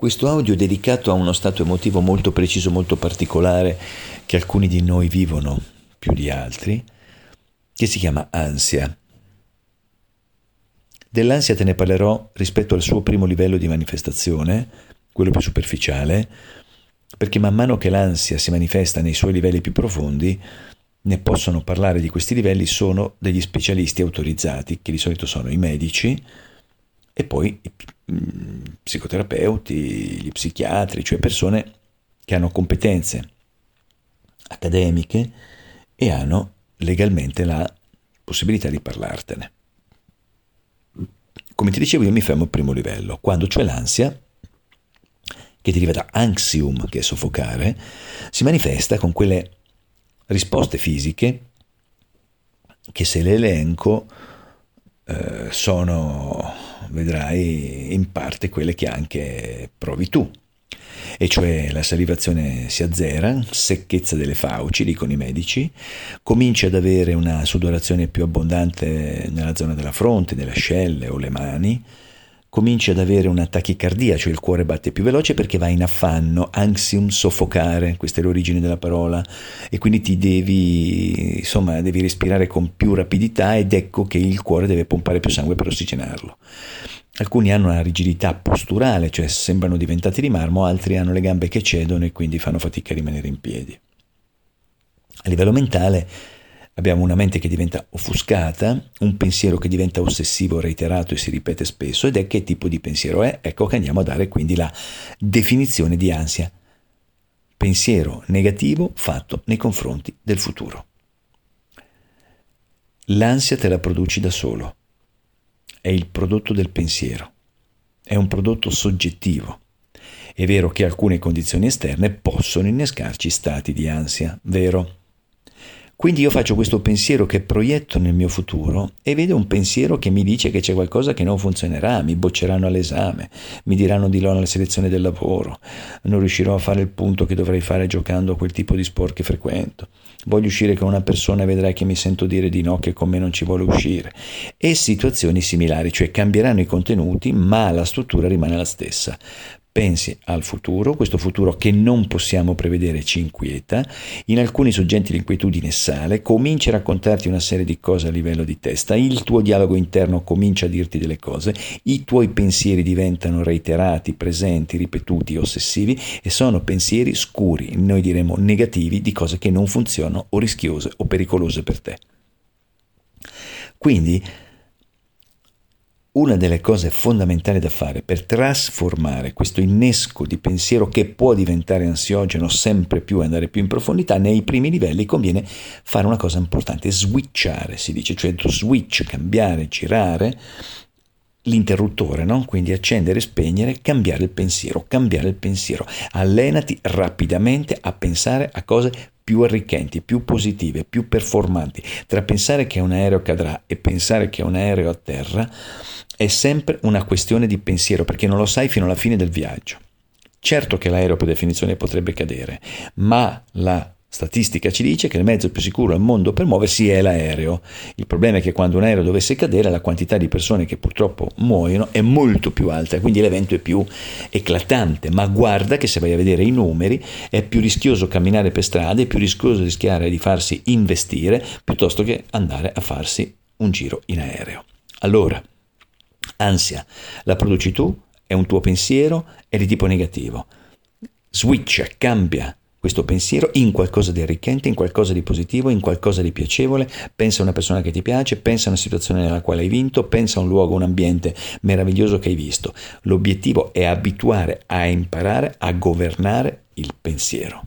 Questo audio è dedicato a uno stato emotivo molto preciso, molto particolare, che alcuni di noi vivono più di altri, che si chiama ansia. Dell'ansia te ne parlerò rispetto al suo primo livello di manifestazione, quello più superficiale, perché man mano che l'ansia si manifesta nei suoi livelli più profondi, ne possono parlare di questi livelli solo degli specialisti autorizzati, che di solito sono i medici, e poi i mm, psicoterapeuti, gli psichiatri, cioè persone che hanno competenze accademiche e hanno legalmente la possibilità di parlartene. Come ti dicevo, io mi fermo al primo livello, quando c'è l'ansia, che deriva da anxium, che è soffocare, si manifesta con quelle risposte fisiche che se le elenco eh, sono vedrai in parte quelle che anche provi tu, e cioè la salivazione si azzera, secchezza delle fauci, dicono i medici, cominci ad avere una sudorazione più abbondante nella zona della fronte, delle ascelle o le mani, cominci ad avere una tachicardia, cioè il cuore batte più veloce perché vai in affanno, ansium soffocare, questa è l'origine della parola, e quindi ti devi, insomma, devi respirare con più rapidità ed ecco che il cuore deve pompare più sangue per ossigenarlo. Alcuni hanno una rigidità posturale, cioè sembrano diventati di marmo, altri hanno le gambe che cedono e quindi fanno fatica a rimanere in piedi. A livello mentale, Abbiamo una mente che diventa offuscata, un pensiero che diventa ossessivo, reiterato e si ripete spesso ed è che tipo di pensiero è? Ecco che andiamo a dare quindi la definizione di ansia. Pensiero negativo fatto nei confronti del futuro. L'ansia te la produci da solo, è il prodotto del pensiero, è un prodotto soggettivo. È vero che alcune condizioni esterne possono innescarci stati di ansia, vero? Quindi io faccio questo pensiero che proietto nel mio futuro e vedo un pensiero che mi dice che c'è qualcosa che non funzionerà, mi bocceranno all'esame, mi diranno di no alla selezione del lavoro, non riuscirò a fare il punto che dovrei fare giocando a quel tipo di sport che frequento. Voglio uscire con una persona e vedrai che mi sento dire di no, che con me non ci vuole uscire. E situazioni similari, cioè cambieranno i contenuti, ma la struttura rimane la stessa pensi al futuro, questo futuro che non possiamo prevedere ci inquieta, in alcuni soggetti l'inquietudine sale, comincia a raccontarti una serie di cose a livello di testa, il tuo dialogo interno comincia a dirti delle cose, i tuoi pensieri diventano reiterati, presenti, ripetuti, ossessivi e sono pensieri scuri, noi diremo negativi, di cose che non funzionano o rischiose o pericolose per te. Quindi una delle cose fondamentali da fare per trasformare questo innesco di pensiero che può diventare ansiogeno sempre più e andare più in profondità, nei primi livelli conviene fare una cosa importante, switchare, si dice, cioè switch, cambiare, girare l'interruttore, no? quindi accendere spegnere, cambiare il pensiero, cambiare il pensiero. Allenati rapidamente a pensare a cose più arricchenti, più positive, più performanti. Tra pensare che un aereo cadrà e pensare che un aereo atterra è sempre una questione di pensiero perché non lo sai fino alla fine del viaggio. Certo che l'aereo per definizione potrebbe cadere, ma la statistica ci dice che il mezzo più sicuro al mondo per muoversi è l'aereo. Il problema è che quando un aereo dovesse cadere la quantità di persone che purtroppo muoiono è molto più alta, quindi l'evento è più eclatante, ma guarda che se vai a vedere i numeri è più rischioso camminare per strada, è più rischioso rischiare di farsi investire piuttosto che andare a farsi un giro in aereo. Allora, ansia, la produci tu, è un tuo pensiero, è di tipo negativo. Switch, cambia questo pensiero in qualcosa di arricchente, in qualcosa di positivo, in qualcosa di piacevole, pensa a una persona che ti piace, pensa a una situazione nella quale hai vinto, pensa a un luogo, un ambiente meraviglioso che hai visto. L'obiettivo è abituare a imparare a governare il pensiero.